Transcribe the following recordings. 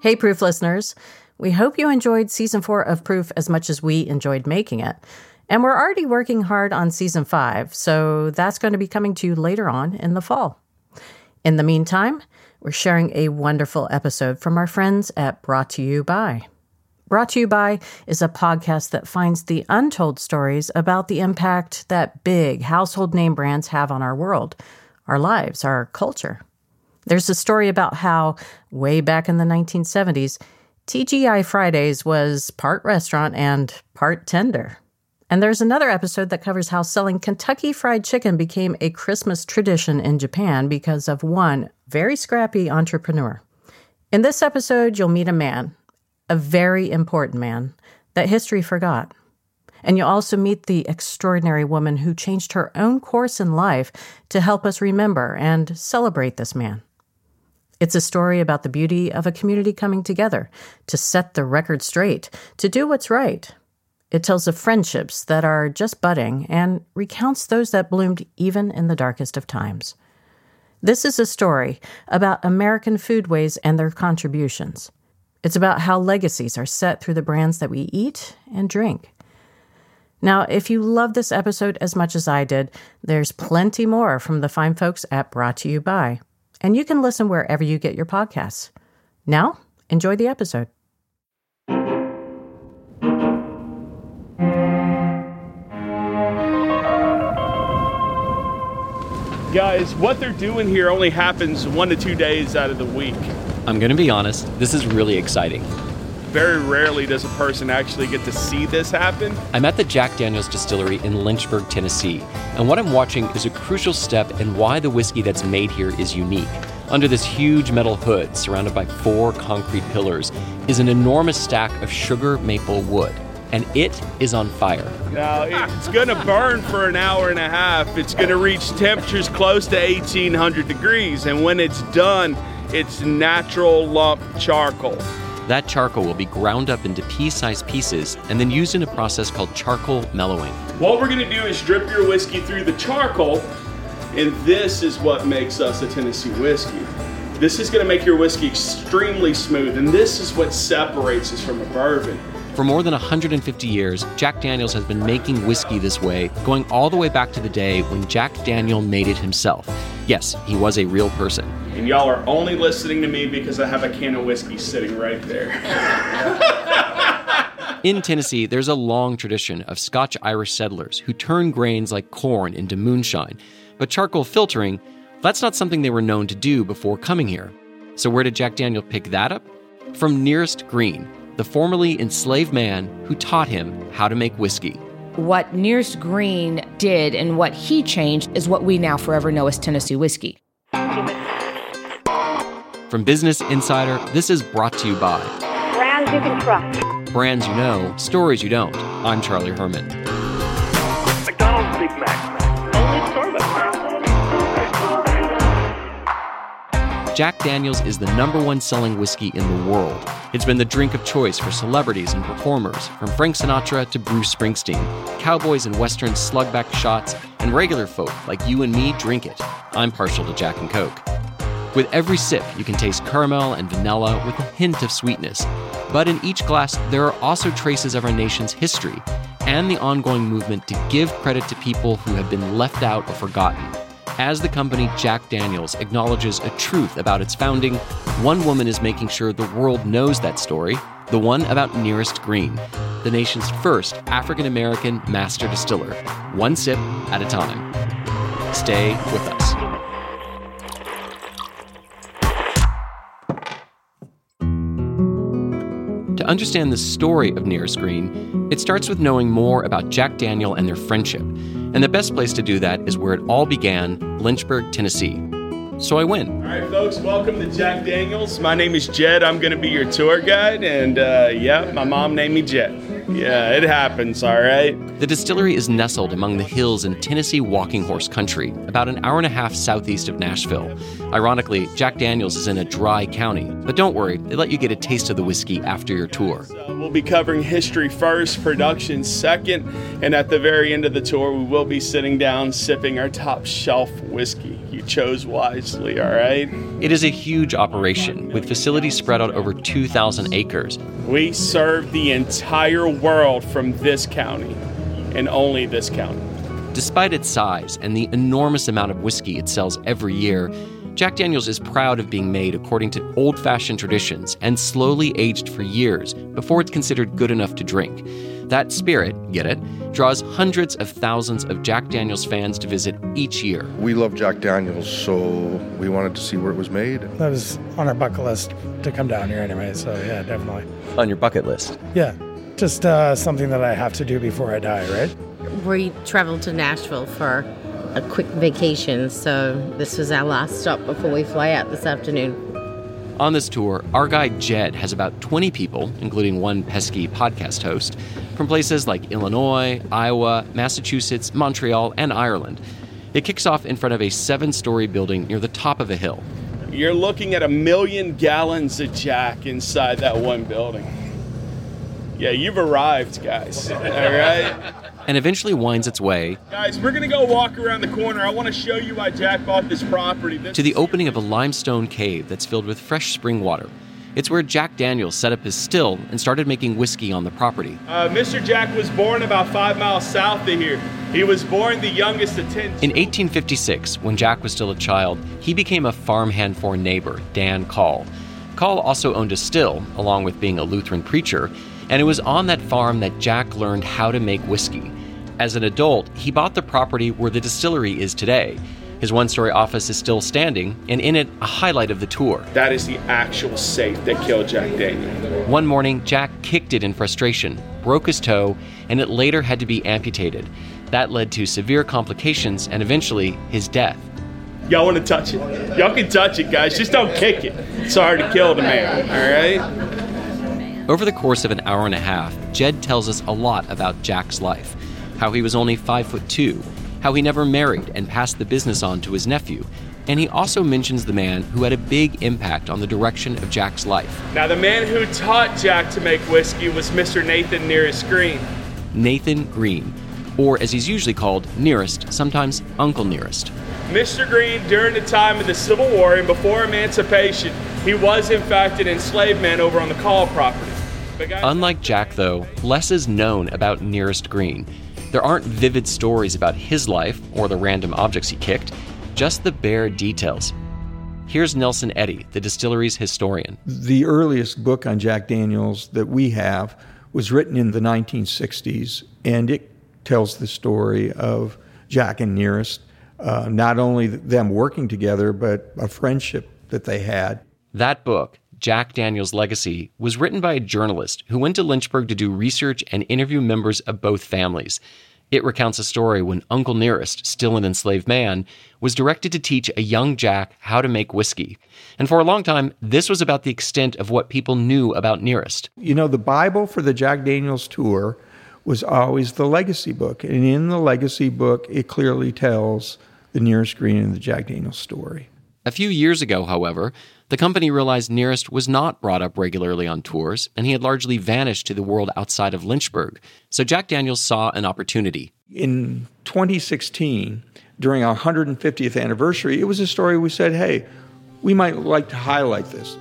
Hey, Proof listeners. We hope you enjoyed season four of Proof as much as we enjoyed making it. And we're already working hard on season five, so that's going to be coming to you later on in the fall. In the meantime, we're sharing a wonderful episode from our friends at Brought to You By. Brought to You By is a podcast that finds the untold stories about the impact that big household name brands have on our world, our lives, our culture. There's a story about how, way back in the 1970s, TGI Fridays was part restaurant and part tender. And there's another episode that covers how selling Kentucky Fried Chicken became a Christmas tradition in Japan because of one very scrappy entrepreneur. In this episode, you'll meet a man, a very important man, that history forgot. And you'll also meet the extraordinary woman who changed her own course in life to help us remember and celebrate this man. It's a story about the beauty of a community coming together to set the record straight, to do what's right. It tells of friendships that are just budding and recounts those that bloomed even in the darkest of times. This is a story about American foodways and their contributions. It's about how legacies are set through the brands that we eat and drink. Now, if you love this episode as much as I did, there's plenty more from the fine folks at Brought to You By and you can listen wherever you get your podcasts. Now, enjoy the episode. Guys, what they're doing here only happens one to two days out of the week. I'm going to be honest, this is really exciting. Very rarely does a person actually get to see this happen. I'm at the Jack Daniels distillery in Lynchburg, Tennessee, and what I'm watching is a crucial step in why the whiskey that's made here is unique. Under this huge metal hood, surrounded by four concrete pillars, is an enormous stack of sugar maple wood, and it is on fire. Now, it's going to burn for an hour and a half. It's going to reach temperatures close to 1800 degrees, and when it's done, it's natural lump charcoal. That charcoal will be ground up into pea sized pieces and then used in a process called charcoal mellowing. What we're going to do is drip your whiskey through the charcoal, and this is what makes us a Tennessee whiskey. This is going to make your whiskey extremely smooth, and this is what separates us from a bourbon. For more than 150 years, Jack Daniels has been making whiskey this way, going all the way back to the day when Jack Daniel made it himself. Yes, he was a real person. And y'all are only listening to me because I have a can of whiskey sitting right there. In Tennessee, there's a long tradition of Scotch Irish settlers who turn grains like corn into moonshine. But charcoal filtering, that's not something they were known to do before coming here. So, where did Jack Daniel pick that up? From Nearest Green, the formerly enslaved man who taught him how to make whiskey. What Nearest Green did and what he changed is what we now forever know as Tennessee whiskey. From Business Insider, this is brought to you by Brands you can trust. Brands You Know, Stories You Don't. I'm Charlie Herman. McDonald's Big Mac. Only Starbucks. Jack Daniels is the number one selling whiskey in the world. It's been the drink of choice for celebrities and performers, from Frank Sinatra to Bruce Springsteen. Cowboys and Western slugback shots, and regular folk like you and me drink it. I'm partial to Jack and Coke. With every sip, you can taste caramel and vanilla with a hint of sweetness. But in each glass, there are also traces of our nation's history and the ongoing movement to give credit to people who have been left out or forgotten. As the company Jack Daniels acknowledges a truth about its founding, one woman is making sure the world knows that story the one about Nearest Green, the nation's first African American master distiller, one sip at a time. Stay with us. Understand the story of Nearest Green, it starts with knowing more about Jack Daniel and their friendship. And the best place to do that is where it all began Lynchburg, Tennessee. So I went. All right, folks, welcome to Jack Daniels. My name is Jed. I'm going to be your tour guide. And uh, yeah, my mom named me Jed. Yeah, it happens, all right? The distillery is nestled among the hills in Tennessee walking horse country, about an hour and a half southeast of Nashville. Ironically, Jack Daniels is in a dry county, but don't worry, they let you get a taste of the whiskey after your tour. So we'll be covering history first, production second, and at the very end of the tour, we will be sitting down sipping our top shelf whiskey. You chose wisely, all right? It is a huge operation with facilities spread out over 2,000 acres. We serve the entire world from this county and only this county. Despite its size and the enormous amount of whiskey it sells every year, Jack Daniels is proud of being made according to old fashioned traditions and slowly aged for years before it's considered good enough to drink. That spirit, get it, draws hundreds of thousands of Jack Daniels fans to visit each year. We love Jack Daniels, so we wanted to see where it was made. That was on our bucket list to come down here anyway, so yeah, definitely. On your bucket list. Yeah, just uh, something that I have to do before I die, right? We traveled to Nashville for a quick vacation, so this was our last stop before we fly out this afternoon. On this tour, our guide Jed has about 20 people, including one pesky podcast host, from places like Illinois, Iowa, Massachusetts, Montreal, and Ireland. It kicks off in front of a seven story building near the top of a hill. You're looking at a million gallons of Jack inside that one building. Yeah, you've arrived, guys. All right? and eventually winds its way Guys, we're gonna go walk around the corner. I want to show you why Jack bought this property. This to the opening of a limestone cave that's filled with fresh spring water. It's where Jack Daniels set up his still and started making whiskey on the property. Uh, Mr. Jack was born about five miles south of here. He was born the youngest of ten. In 1856, when Jack was still a child, he became a farmhand for a neighbor, Dan Call. Call also owned a still, along with being a Lutheran preacher, and it was on that farm that Jack learned how to make whiskey. As an adult, he bought the property where the distillery is today. His one story office is still standing, and in it, a highlight of the tour. That is the actual safe that killed Jack Daniel. One morning, Jack kicked it in frustration, broke his toe, and it later had to be amputated. That led to severe complications and eventually his death. Y'all want to touch it? Y'all can touch it, guys. Just don't kick it. It's hard to kill the man, all right? Over the course of an hour and a half, Jed tells us a lot about Jack's life how he was only five foot two, how he never married and passed the business on to his nephew, and he also mentions the man who had a big impact on the direction of Jack's life. Now, the man who taught Jack to make whiskey was Mr. Nathan Nearest Green. Nathan Green, or as he's usually called, Nearest, sometimes Uncle Nearest. Mr. Green, during the time of the Civil War and before emancipation, he was in fact an enslaved man over on the Call property. Unlike Jack, though, less is known about Nearest Green. There aren't vivid stories about his life or the random objects he kicked, just the bare details. Here's Nelson Eddy, the distillery's historian. The earliest book on Jack Daniels that we have was written in the 1960s, and it tells the story of Jack and Nearest, uh, not only them working together, but a friendship that they had. That book, Jack Daniels' Legacy, was written by a journalist who went to Lynchburg to do research and interview members of both families. It recounts a story when Uncle Nearest, still an enslaved man, was directed to teach a young Jack how to make whiskey. And for a long time, this was about the extent of what people knew about Nearest. You know, the Bible for the Jack Daniels tour was always the legacy book. And in the legacy book, it clearly tells the Nearest Green and the Jack Daniels story. A few years ago, however, the company realized Nearest was not brought up regularly on tours, and he had largely vanished to the world outside of Lynchburg. So Jack Daniels saw an opportunity. In 2016, during our 150th anniversary, it was a story we said, hey, we might like to highlight this.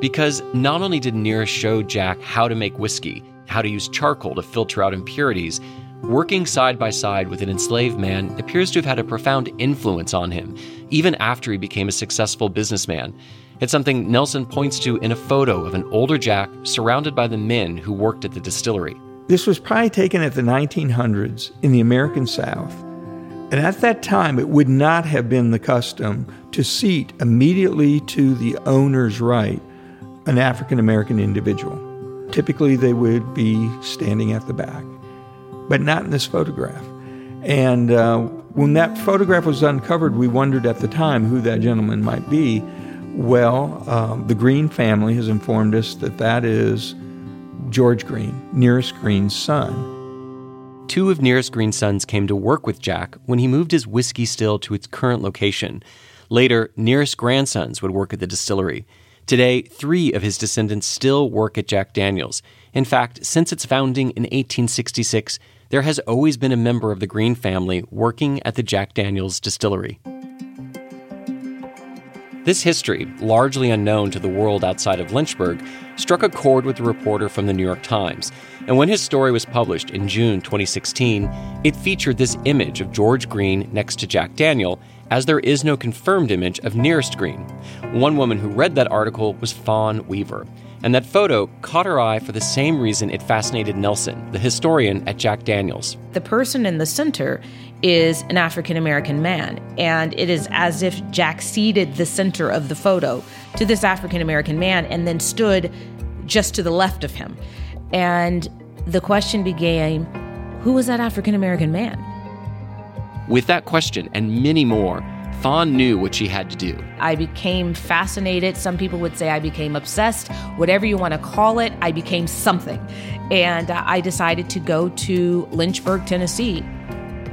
Because not only did Nearest show Jack how to make whiskey, how to use charcoal to filter out impurities, working side by side with an enslaved man appears to have had a profound influence on him, even after he became a successful businessman. It's something Nelson points to in a photo of an older Jack surrounded by the men who worked at the distillery. This was probably taken at the 1900s in the American South. And at that time, it would not have been the custom to seat immediately to the owner's right an African American individual. Typically, they would be standing at the back, but not in this photograph. And uh, when that photograph was uncovered, we wondered at the time who that gentleman might be. Well, um, the Green family has informed us that that is George Green, Nearest Green's son. Two of Nearest Green's sons came to work with Jack when he moved his whiskey still to its current location. Later, Nearest grandsons would work at the distillery. Today, three of his descendants still work at Jack Daniels. In fact, since its founding in 1866, there has always been a member of the Green family working at the Jack Daniels distillery. This history, largely unknown to the world outside of Lynchburg, struck a chord with the reporter from the New York Times. And when his story was published in June 2016, it featured this image of George Green next to Jack Daniel, as there is no confirmed image of nearest Green. One woman who read that article was Fawn Weaver. And that photo caught her eye for the same reason it fascinated Nelson, the historian at Jack Daniels. The person in the center is an African American man, and it is as if Jack ceded the center of the photo to this African American man and then stood just to the left of him. And the question became who was that African American man? With that question and many more, Fawn knew what she had to do. I became fascinated. Some people would say I became obsessed. Whatever you want to call it, I became something. And uh, I decided to go to Lynchburg, Tennessee.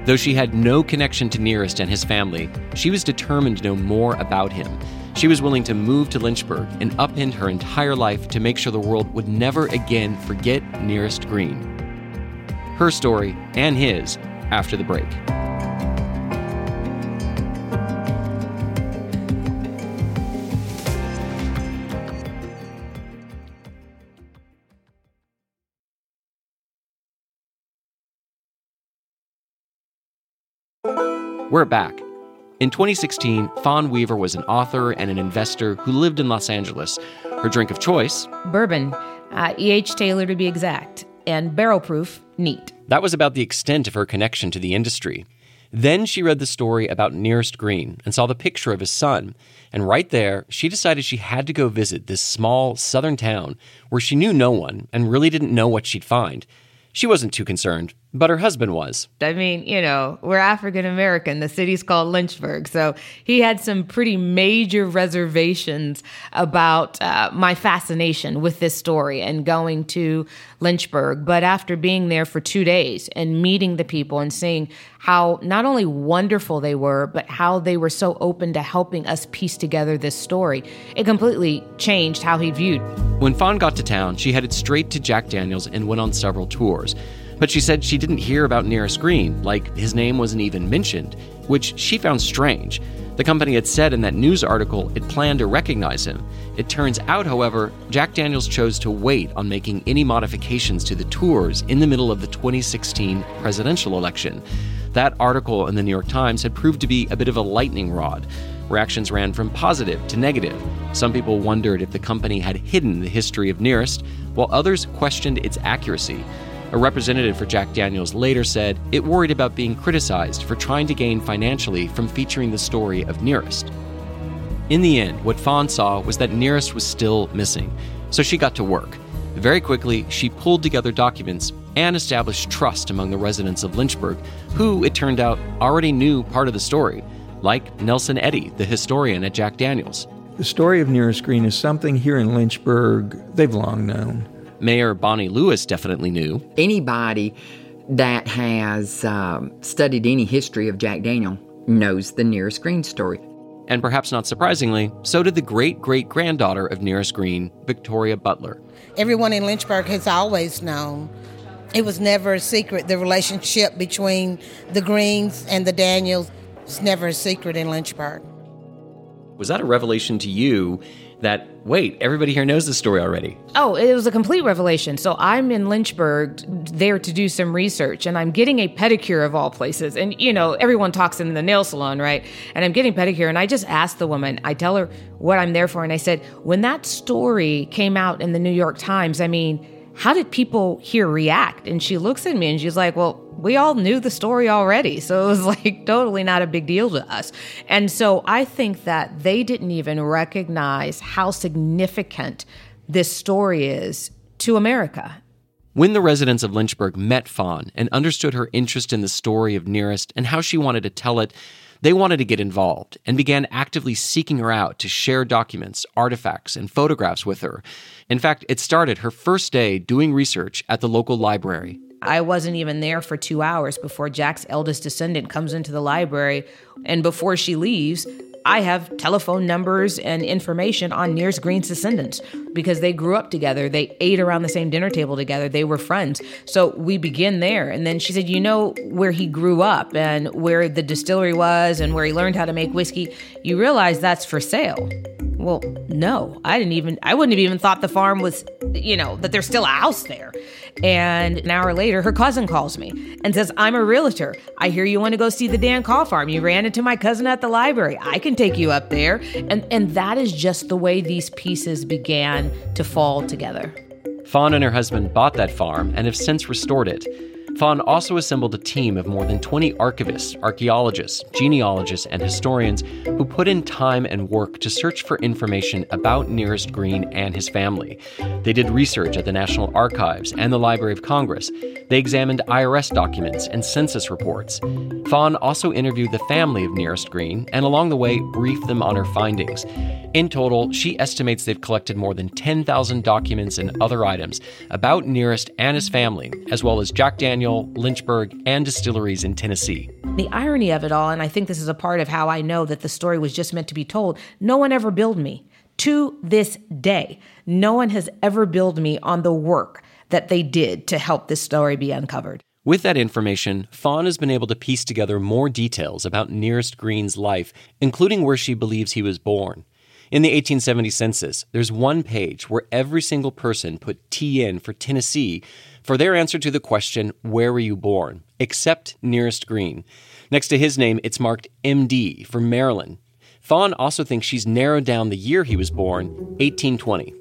Though she had no connection to Nearest and his family, she was determined to know more about him. She was willing to move to Lynchburg and upend her entire life to make sure the world would never again forget Nearest Green. Her story and his after the break. We're back. In 2016, Fawn Weaver was an author and an investor who lived in Los Angeles. Her drink of choice bourbon, uh, E.H. Taylor to be exact, and barrel proof, neat. That was about the extent of her connection to the industry. Then she read the story about Nearest Green and saw the picture of his son. And right there, she decided she had to go visit this small southern town where she knew no one and really didn't know what she'd find. She wasn't too concerned, but her husband was. I mean, you know, we're African American. The city's called Lynchburg. So he had some pretty major reservations about uh, my fascination with this story and going to Lynchburg. But after being there for two days and meeting the people and seeing how not only wonderful they were, but how they were so open to helping us piece together this story, it completely changed how he viewed. When Fawn got to town, she headed straight to Jack Daniels and went on several tours. But she said she didn't hear about Nearest Green, like his name wasn't even mentioned, which she found strange. The company had said in that news article it planned to recognize him. It turns out, however, Jack Daniels chose to wait on making any modifications to the tours in the middle of the 2016 presidential election. That article in the New York Times had proved to be a bit of a lightning rod. Reactions ran from positive to negative. Some people wondered if the company had hidden the history of Nearest, while others questioned its accuracy. A representative for Jack Daniels later said it worried about being criticized for trying to gain financially from featuring the story of Nearest. In the end, what Fawn saw was that Nearest was still missing, so she got to work. Very quickly, she pulled together documents and established trust among the residents of Lynchburg, who, it turned out, already knew part of the story, like Nelson Eddy, the historian at Jack Daniels. The story of Nearest Green is something here in Lynchburg they've long known. Mayor Bonnie Lewis definitely knew. Anybody that has um, studied any history of Jack Daniel knows the Nearest Green story. And perhaps not surprisingly, so did the great great granddaughter of Nearest Green, Victoria Butler. Everyone in Lynchburg has always known. It was never a secret. The relationship between the Greens and the Daniels was never a secret in Lynchburg. Was that a revelation to you that, wait, everybody here knows this story already. Oh, it was a complete revelation. So I'm in Lynchburg there to do some research and I'm getting a pedicure of all places. And, you know, everyone talks in the nail salon, right? And I'm getting pedicure and I just asked the woman, I tell her what I'm there for. And I said, when that story came out in the New York Times, I mean, how did people here react? And she looks at me and she's like, well, we all knew the story already. So it was like totally not a big deal to us. And so I think that they didn't even recognize how significant this story is to America. When the residents of Lynchburg met Fawn and understood her interest in the story of Nearest and how she wanted to tell it, they wanted to get involved and began actively seeking her out to share documents, artifacts, and photographs with her. In fact, it started her first day doing research at the local library. I wasn't even there for two hours before Jack's eldest descendant comes into the library. And before she leaves, I have telephone numbers and information on Nearest Green's descendants because they grew up together. They ate around the same dinner table together. They were friends. So we begin there. And then she said, You know where he grew up and where the distillery was and where he learned how to make whiskey. You realize that's for sale. Well, no, I didn't even, I wouldn't have even thought the farm was, you know, that there's still a house there. And an hour later, her cousin calls me and says, I'm a realtor. I hear you want to go see the Dan Call farm. You ran into my cousin at the library. I can take you up there. And, and that is just the way these pieces began to fall together. Fawn and her husband bought that farm and have since restored it. Fawn also assembled a team of more than 20 archivists, archaeologists, genealogists, and historians who put in time and work to search for information about Nearest Green and his family. They did research at the National Archives and the Library of Congress. They examined IRS documents and census reports. Fawn also interviewed the family of Nearest Green and along the way briefed them on her findings. In total, she estimates they've collected more than 10,000 documents and other items about Nearest and his family, as well as Jack Daniel, Lynchburg, and distilleries in Tennessee. The irony of it all, and I think this is a part of how I know that the story was just meant to be told, no one ever billed me. To this day, no one has ever billed me on the work that they did to help this story be uncovered. With that information, Fawn has been able to piece together more details about Nearest Green's life, including where she believes he was born. In the 1870 census, there's one page where every single person put T in for Tennessee for their answer to the question, Where were you born? except Nearest Green. Next to his name, it's marked MD for Maryland. Fawn also thinks she's narrowed down the year he was born, 1820.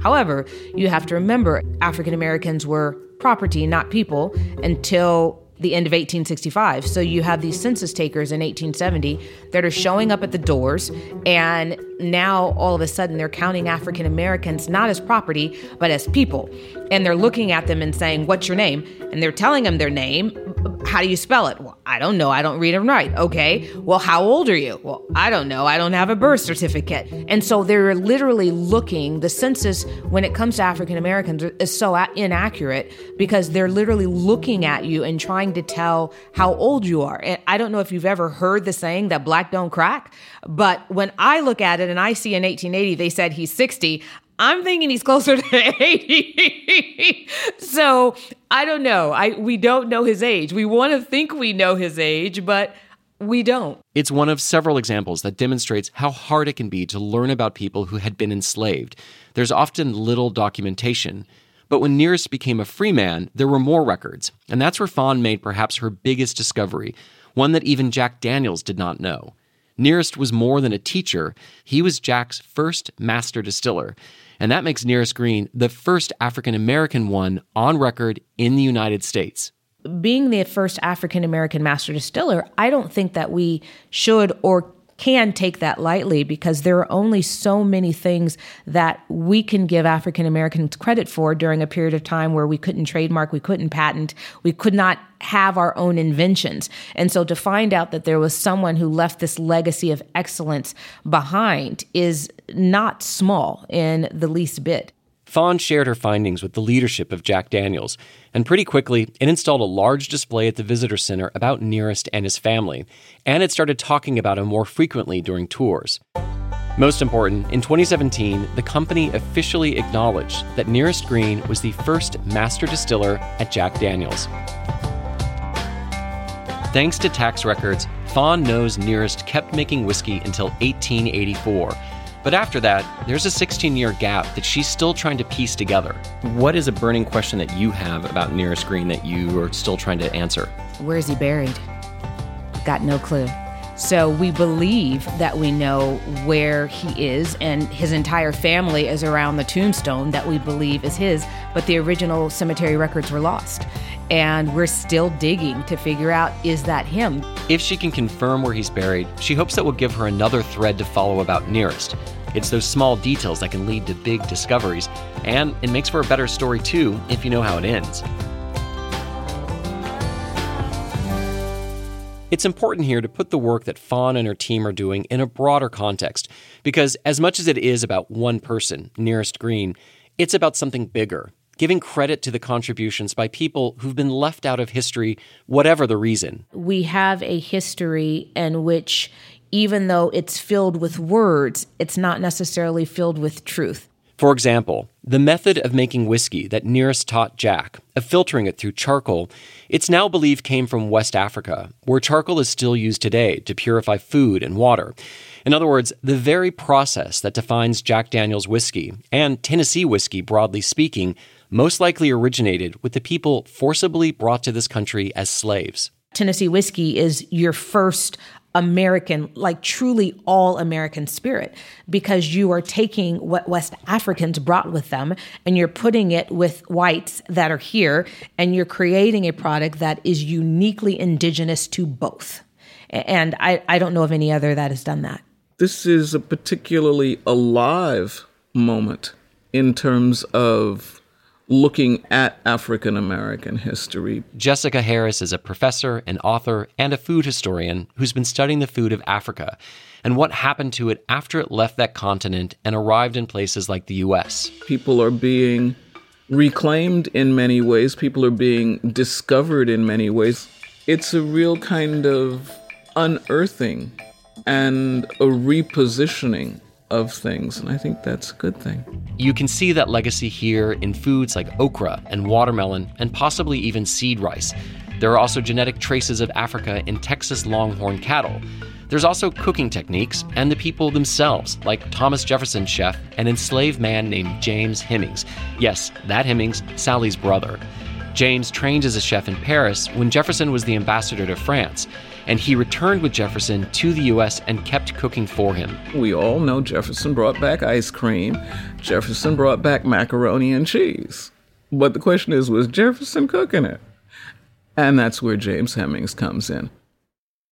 However, you have to remember African Americans were property, not people, until the end of 1865. So you have these census takers in 1870 that are showing up at the doors, and now all of a sudden they're counting African Americans not as property, but as people. And they're looking at them and saying, What's your name? And they're telling them their name. How do you spell it? Well, I don't know. I don't read and write. Okay. Well, how old are you? Well, I don't know. I don't have a birth certificate. And so they're literally looking, the census, when it comes to African Americans, is so inaccurate because they're literally looking at you and trying to tell how old you are. And I don't know if you've ever heard the saying that black don't crack, but when I look at it and I see in 1880 they said he's 60, I'm thinking he's closer to 80. so I don't know. I we don't know his age. We want to think we know his age, but we don't. It's one of several examples that demonstrates how hard it can be to learn about people who had been enslaved. There's often little documentation. But when Nearest became a free man, there were more records, and that's where Fawn made perhaps her biggest discovery, one that even Jack Daniels did not know. Nearest was more than a teacher, he was Jack's first master distiller and that makes Nearest Green the first African American one on record in the United States. Being the first African American master distiller, I don't think that we should or can take that lightly because there are only so many things that we can give African Americans credit for during a period of time where we couldn't trademark, we couldn't patent, we could not have our own inventions. And so to find out that there was someone who left this legacy of excellence behind is not small in the least bit. Fawn shared her findings with the leadership of Jack Daniels, and pretty quickly it installed a large display at the visitor center about Nearest and his family, and it started talking about him more frequently during tours. Most important, in 2017, the company officially acknowledged that Nearest Green was the first master distiller at Jack Daniels. Thanks to tax records, Fawn knows Nearest kept making whiskey until 1884 but after that, there's a 16 year gap that she's still trying to piece together. What is a burning question that you have about Nearest Green that you are still trying to answer? Where is he buried? Got no clue. So we believe that we know where he is, and his entire family is around the tombstone that we believe is his, but the original cemetery records were lost. And we're still digging to figure out is that him? If she can confirm where he's buried, she hopes that will give her another thread to follow about Nearest. It's those small details that can lead to big discoveries, and it makes for a better story too if you know how it ends. It's important here to put the work that Fawn and her team are doing in a broader context, because as much as it is about one person, Nearest Green, it's about something bigger, giving credit to the contributions by people who've been left out of history, whatever the reason. We have a history in which even though it's filled with words, it's not necessarily filled with truth. For example, the method of making whiskey that Nearest taught Jack, of filtering it through charcoal, it's now believed came from West Africa, where charcoal is still used today to purify food and water. In other words, the very process that defines Jack Daniels whiskey, and Tennessee whiskey broadly speaking, most likely originated with the people forcibly brought to this country as slaves. Tennessee whiskey is your first American, like truly all American spirit, because you are taking what West Africans brought with them and you're putting it with whites that are here, and you're creating a product that is uniquely indigenous to both. And I, I don't know of any other that has done that. This is a particularly alive moment in terms of looking at African American history. Jessica Harris is a professor, an author, and a food historian who's been studying the food of Africa and what happened to it after it left that continent and arrived in places like the US. People are being reclaimed in many ways, people are being discovered in many ways. It's a real kind of unearthing and a repositioning of things, and I think that's a good thing. You can see that legacy here in foods like okra and watermelon, and possibly even seed rice. There are also genetic traces of Africa in Texas longhorn cattle. There's also cooking techniques and the people themselves, like Thomas Jefferson's chef, an enslaved man named James Hemings. Yes, that Hemings, Sally's brother. James trained as a chef in Paris when Jefferson was the ambassador to France and he returned with Jefferson to the U.S. and kept cooking for him. We all know Jefferson brought back ice cream, Jefferson brought back macaroni and cheese. But the question is, was Jefferson cooking it? And that's where James Hemings comes in.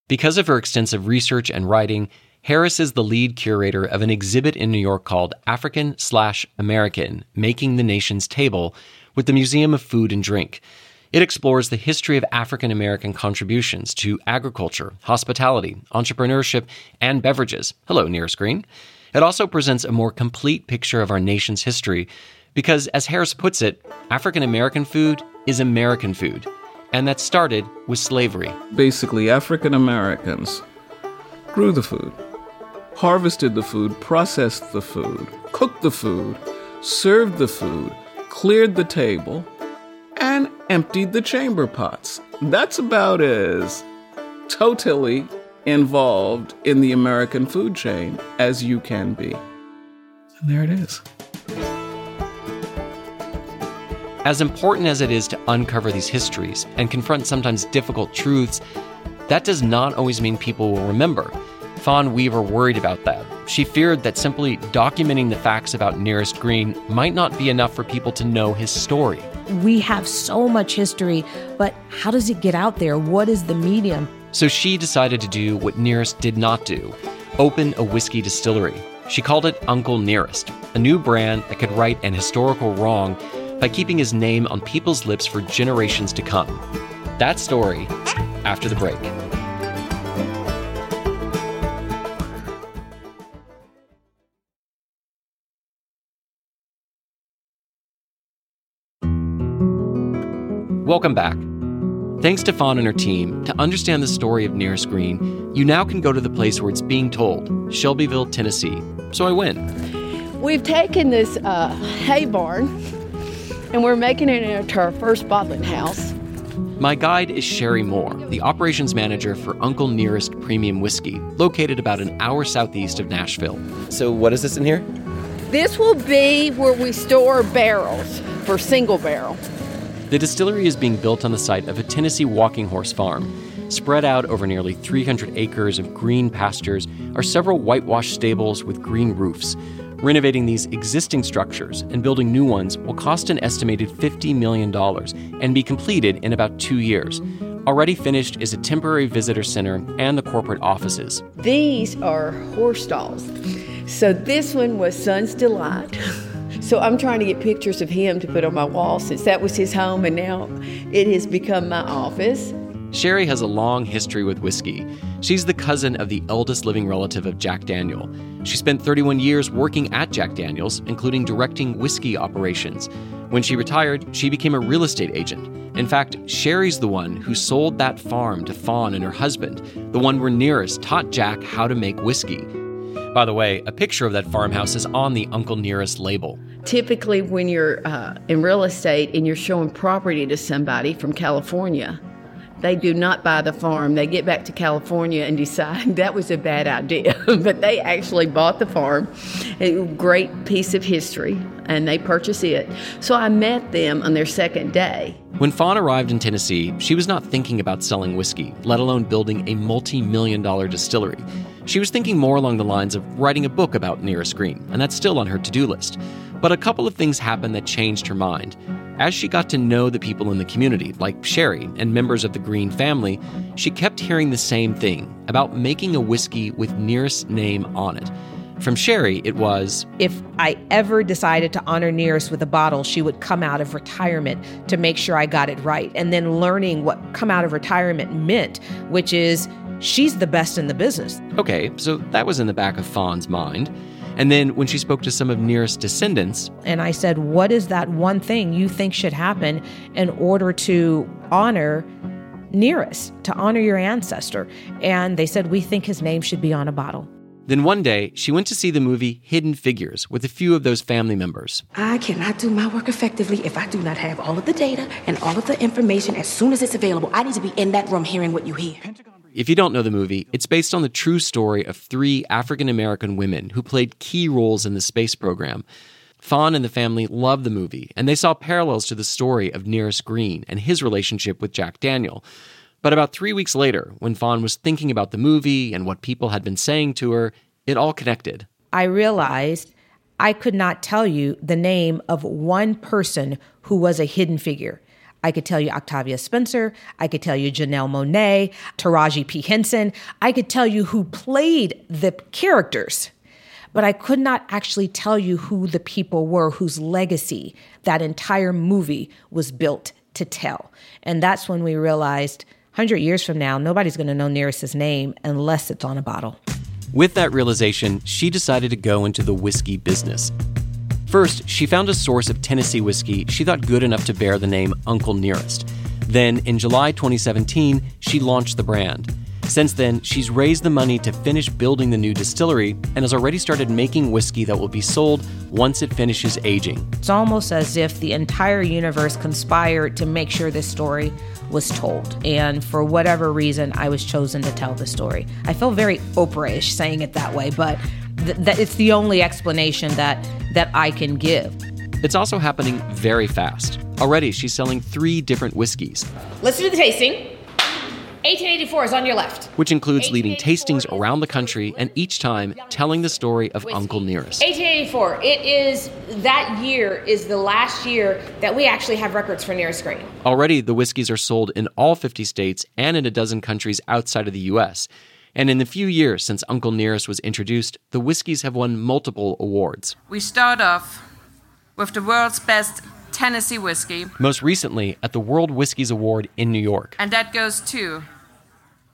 Because of her extensive research and writing, Harris is the lead curator of an exhibit in New York called African slash American Making the Nation's Table with the Museum of Food and Drink. It explores the history of African American contributions to agriculture, hospitality, entrepreneurship, and beverages. Hello, Nearest Green. It also presents a more complete picture of our nation's history because, as Harris puts it, African American food is American food, and that started with slavery. Basically, African Americans grew the food, harvested the food, processed the food, cooked the food, served the food, cleared the table, and emptied the chamber pots. That's about as totally involved in the American food chain as you can be. And there it is. As important as it is to uncover these histories and confront sometimes difficult truths, that does not always mean people will remember. Fawn Weaver worried about that. She feared that simply documenting the facts about Nearest Green might not be enough for people to know his story. We have so much history, but how does it get out there? What is the medium? So she decided to do what Nearest did not do open a whiskey distillery. She called it Uncle Nearest, a new brand that could right an historical wrong by keeping his name on people's lips for generations to come. That story after the break. Welcome back. Thanks to Fawn and her team, to understand the story of Nearest Green, you now can go to the place where it's being told, Shelbyville, Tennessee. So I went. We've taken this uh, hay barn and we're making it into our first bottling house. My guide is Sherry Moore, the operations manager for Uncle Nearest Premium Whiskey, located about an hour southeast of Nashville. So, what is this in here? This will be where we store barrels for single barrel. The distillery is being built on the site of a Tennessee walking horse farm. Spread out over nearly 300 acres of green pastures are several whitewashed stables with green roofs. Renovating these existing structures and building new ones will cost an estimated $50 million and be completed in about two years. Already finished is a temporary visitor center and the corporate offices. These are horse stalls. So this one was Sun's Delight. So I'm trying to get pictures of him to put on my wall since that was his home and now it has become my office. Sherry has a long history with whiskey. She's the cousin of the eldest living relative of Jack Daniel. She spent 31 years working at Jack Daniels, including directing whiskey operations. When she retired, she became a real estate agent. In fact, Sherry's the one who sold that farm to Fawn and her husband, the one where Nearest taught Jack how to make whiskey. By the way, a picture of that farmhouse is on the Uncle Nearest label. Typically, when you're uh, in real estate and you're showing property to somebody from California, they do not buy the farm. They get back to California and decide that was a bad idea. but they actually bought the farm, a great piece of history, and they purchase it. So I met them on their second day. When Fawn arrived in Tennessee, she was not thinking about selling whiskey, let alone building a multi million dollar distillery. She was thinking more along the lines of writing a book about Nearest Green, and that's still on her to do list. But a couple of things happened that changed her mind. As she got to know the people in the community, like Sherry and members of the Green family, she kept hearing the same thing about making a whiskey with Nearest's name on it. From Sherry, it was If I ever decided to honor Nearest with a bottle, she would come out of retirement to make sure I got it right. And then learning what come out of retirement meant, which is she's the best in the business. okay, so that was in the back of Fawn's mind. And then when she spoke to some of Nearest's descendants, And I said, What is that one thing you think should happen in order to honor Nearest, to honor your ancestor? And they said, We think his name should be on a bottle. then one day she went to see the movie Hidden Figures with a few of those family members. I cannot do my work effectively if I do not have all of the data and all of the information as soon as it's available. I need to be in that room hearing what you hear. If you don't know the movie, it's based on the true story of three African American women who played key roles in the space program. Fawn and the family loved the movie, and they saw parallels to the story of Nearest Green and his relationship with Jack Daniel. But about three weeks later, when Fawn was thinking about the movie and what people had been saying to her, it all connected. I realized I could not tell you the name of one person who was a hidden figure. I could tell you Octavia Spencer. I could tell you Janelle Monáe, Taraji P. Henson. I could tell you who played the characters, but I could not actually tell you who the people were whose legacy that entire movie was built to tell. And that's when we realized 100 years from now, nobody's going to know Nearest's name unless it's on a bottle. With that realization, she decided to go into the whiskey business. First, she found a source of Tennessee whiskey she thought good enough to bear the name Uncle Nearest. Then, in July 2017, she launched the brand. Since then, she's raised the money to finish building the new distillery and has already started making whiskey that will be sold once it finishes aging. It's almost as if the entire universe conspired to make sure this story was told. And for whatever reason, I was chosen to tell the story. I feel very Oprah-ish saying it that way, but th- that it's the only explanation that that I can give. It's also happening very fast. Already, she's selling three different whiskeys, Let's do the tasting. 1884 is on your left. which includes leading tastings around the country and each time telling the story of Uncle Nearest. 1884. It is that year is the last year that we actually have records for nearest green. Already, the whiskeys are sold in all 50 states and in a dozen countries outside of the US. And in the few years since Uncle Nearest was introduced, the whiskeys have won multiple awards. We start off with the world's best Tennessee whiskey, Most recently at the World Whiskies Award in New York. and that goes to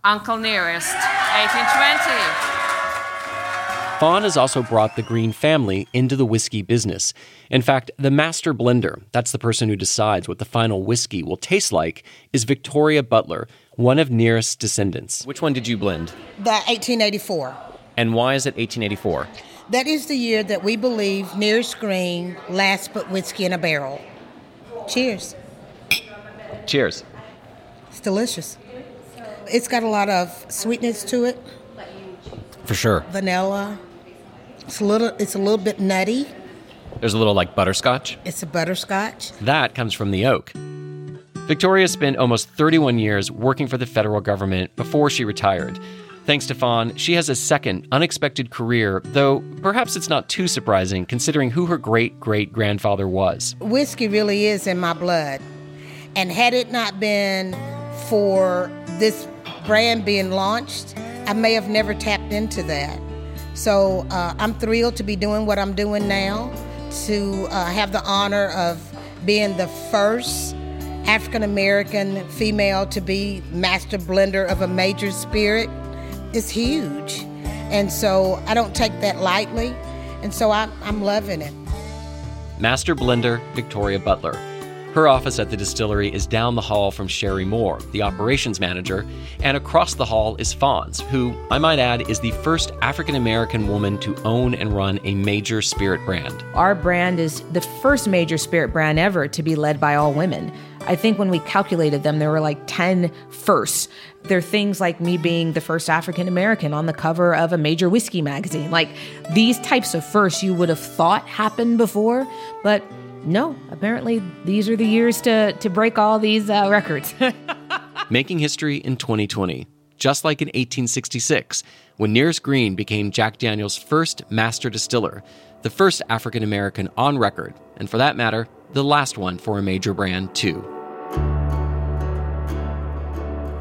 Uncle Nearest, 1820. Fawn has also brought the Green family into the whiskey business. In fact, the master blender, that's the person who decides what the final whiskey will taste like, is Victoria Butler, one of Nearest's descendants. Which one did you blend? The 1884. And why is it 1884? That is the year that we believe Nearest Green last put whiskey in a barrel. Cheers. Cheers. It's delicious. It's got a lot of sweetness to it, For sure. vanilla. It's a little it's a little bit nutty. There's a little like butterscotch. It's a butterscotch. That comes from the oak. Victoria spent almost 31 years working for the federal government before she retired. Thanks to Fawn, she has a second, unexpected career, though perhaps it's not too surprising considering who her great great grandfather was. Whiskey really is in my blood. And had it not been for this brand being launched, I may have never tapped into that. So uh, I'm thrilled to be doing what I'm doing now, to uh, have the honor of being the first African American female to be master blender of a major spirit. Is huge. And so I don't take that lightly. And so I, I'm loving it. Master Blender Victoria Butler. Her office at the distillery is down the hall from Sherry Moore, the operations manager, and across the hall is Fawn's, who, I might add, is the first African American woman to own and run a major spirit brand. Our brand is the first major spirit brand ever to be led by all women. I think when we calculated them, there were like 10 firsts. There are things like me being the first African American on the cover of a major whiskey magazine. Like these types of firsts you would have thought happened before, but no, apparently these are the years to, to break all these uh, records. Making history in 2020, just like in 1866, when Nearest Green became Jack Daniels' first master distiller, the first African American on record, and for that matter, the last one for a major brand, too.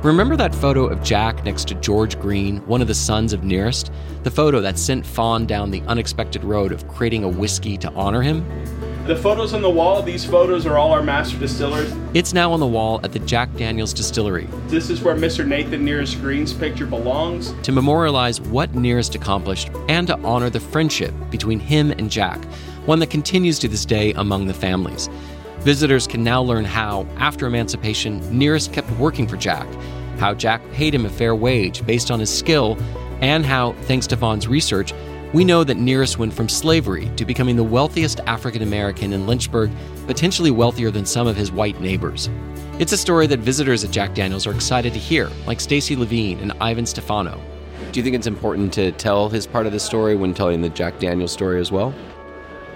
Remember that photo of Jack next to George Green, one of the sons of Nearest? The photo that sent Fawn down the unexpected road of creating a whiskey to honor him? The photos on the wall, these photos are all our master distillers. It's now on the wall at the Jack Daniels Distillery. This is where Mr. Nathan Nearest Green's picture belongs. To memorialize what Nearest accomplished and to honor the friendship between him and Jack, one that continues to this day among the families. Visitors can now learn how, after emancipation, Nearest kept working for Jack, how Jack paid him a fair wage based on his skill, and how, thanks to Fawn's research, we know that Nearest went from slavery to becoming the wealthiest African American in Lynchburg, potentially wealthier than some of his white neighbors. It's a story that visitors at Jack Daniels are excited to hear, like Stacy Levine and Ivan Stefano. Do you think it's important to tell his part of the story when telling the Jack Daniels story as well?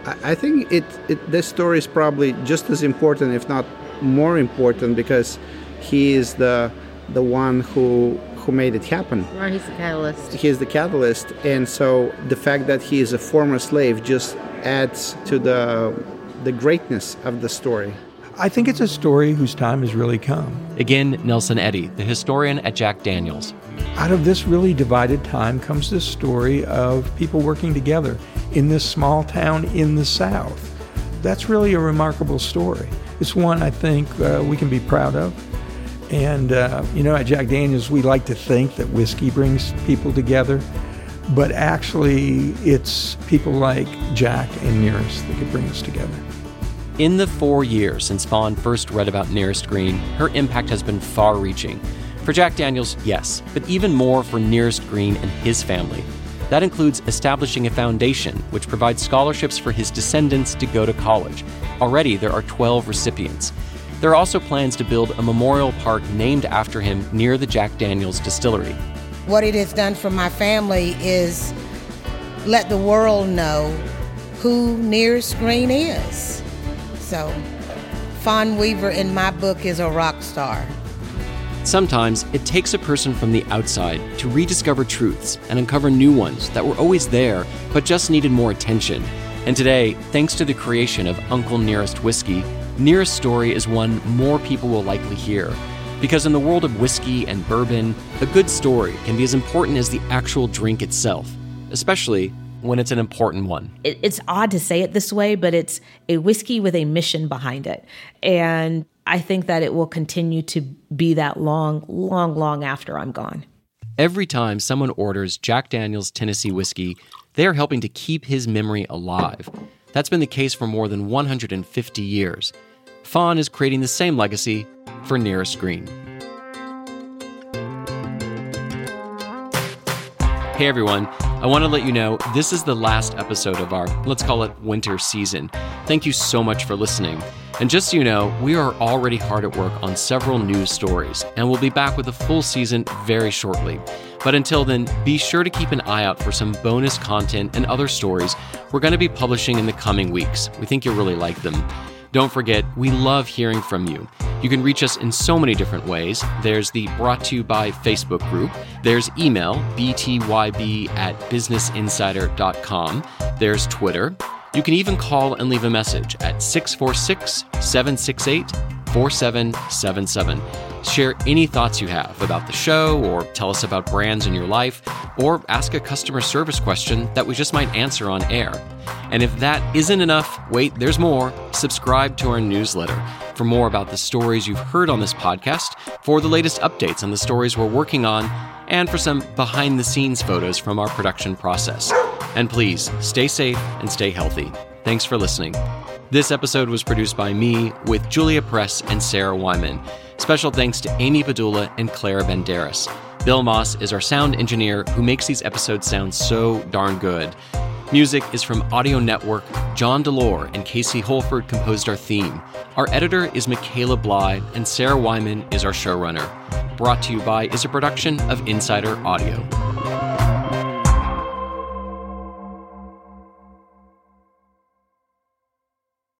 I think it, it this story is probably just as important, if not more important, because he is the the one who who made it happen. Right, he's the catalyst. He is the catalyst, and so the fact that he is a former slave just adds to the the greatness of the story. I think it's a story whose time has really come. Again, Nelson Eddy, the historian at Jack Daniels. Out of this really divided time comes this story of people working together in this small town in the South. That's really a remarkable story. It's one I think uh, we can be proud of. And, uh, you know, at Jack Daniels, we like to think that whiskey brings people together, but actually, it's people like Jack and Nearest that could bring us together. In the four years since Fawn first read about Nearest Green, her impact has been far reaching. For Jack Daniels, yes, but even more for Nearest Green and his family. That includes establishing a foundation which provides scholarships for his descendants to go to college. Already, there are 12 recipients. There are also plans to build a memorial park named after him near the Jack Daniels distillery. What it has done for my family is let the world know who Nearest Green is. So, Fawn Weaver in my book is a rock star. Sometimes it takes a person from the outside to rediscover truths and uncover new ones that were always there but just needed more attention. And today, thanks to the creation of Uncle Nearest Whiskey, Nearest story is one more people will likely hear. Because in the world of whiskey and bourbon, a good story can be as important as the actual drink itself, especially when it's an important one. It's odd to say it this way, but it's a whiskey with a mission behind it. And I think that it will continue to be that long, long, long after I'm gone. Every time someone orders Jack Daniels Tennessee whiskey, they are helping to keep his memory alive. That's been the case for more than 150 years. Fawn is creating the same legacy for Nearest Green. Hey everyone, I want to let you know this is the last episode of our, let's call it winter season. Thank you so much for listening. And just so you know, we are already hard at work on several news stories, and we'll be back with a full season very shortly. But until then, be sure to keep an eye out for some bonus content and other stories we're going to be publishing in the coming weeks. We think you'll really like them. Don't forget, we love hearing from you. You can reach us in so many different ways. There's the Brought to You by Facebook group. There's email, btyb at businessinsider.com. There's Twitter. You can even call and leave a message at 646 768 4777. Share any thoughts you have about the show, or tell us about brands in your life, or ask a customer service question that we just might answer on air. And if that isn't enough, wait, there's more. Subscribe to our newsletter for more about the stories you've heard on this podcast, for the latest updates on the stories we're working on, and for some behind the scenes photos from our production process. And please stay safe and stay healthy. Thanks for listening. This episode was produced by me with Julia Press and Sarah Wyman. Special thanks to Amy Padula and Clara Banderas. Bill Moss is our sound engineer who makes these episodes sound so darn good. Music is from Audio Network. John Delore and Casey Holford composed our theme. Our editor is Michaela Bly, and Sarah Wyman is our showrunner. Brought to you by is a production of Insider Audio.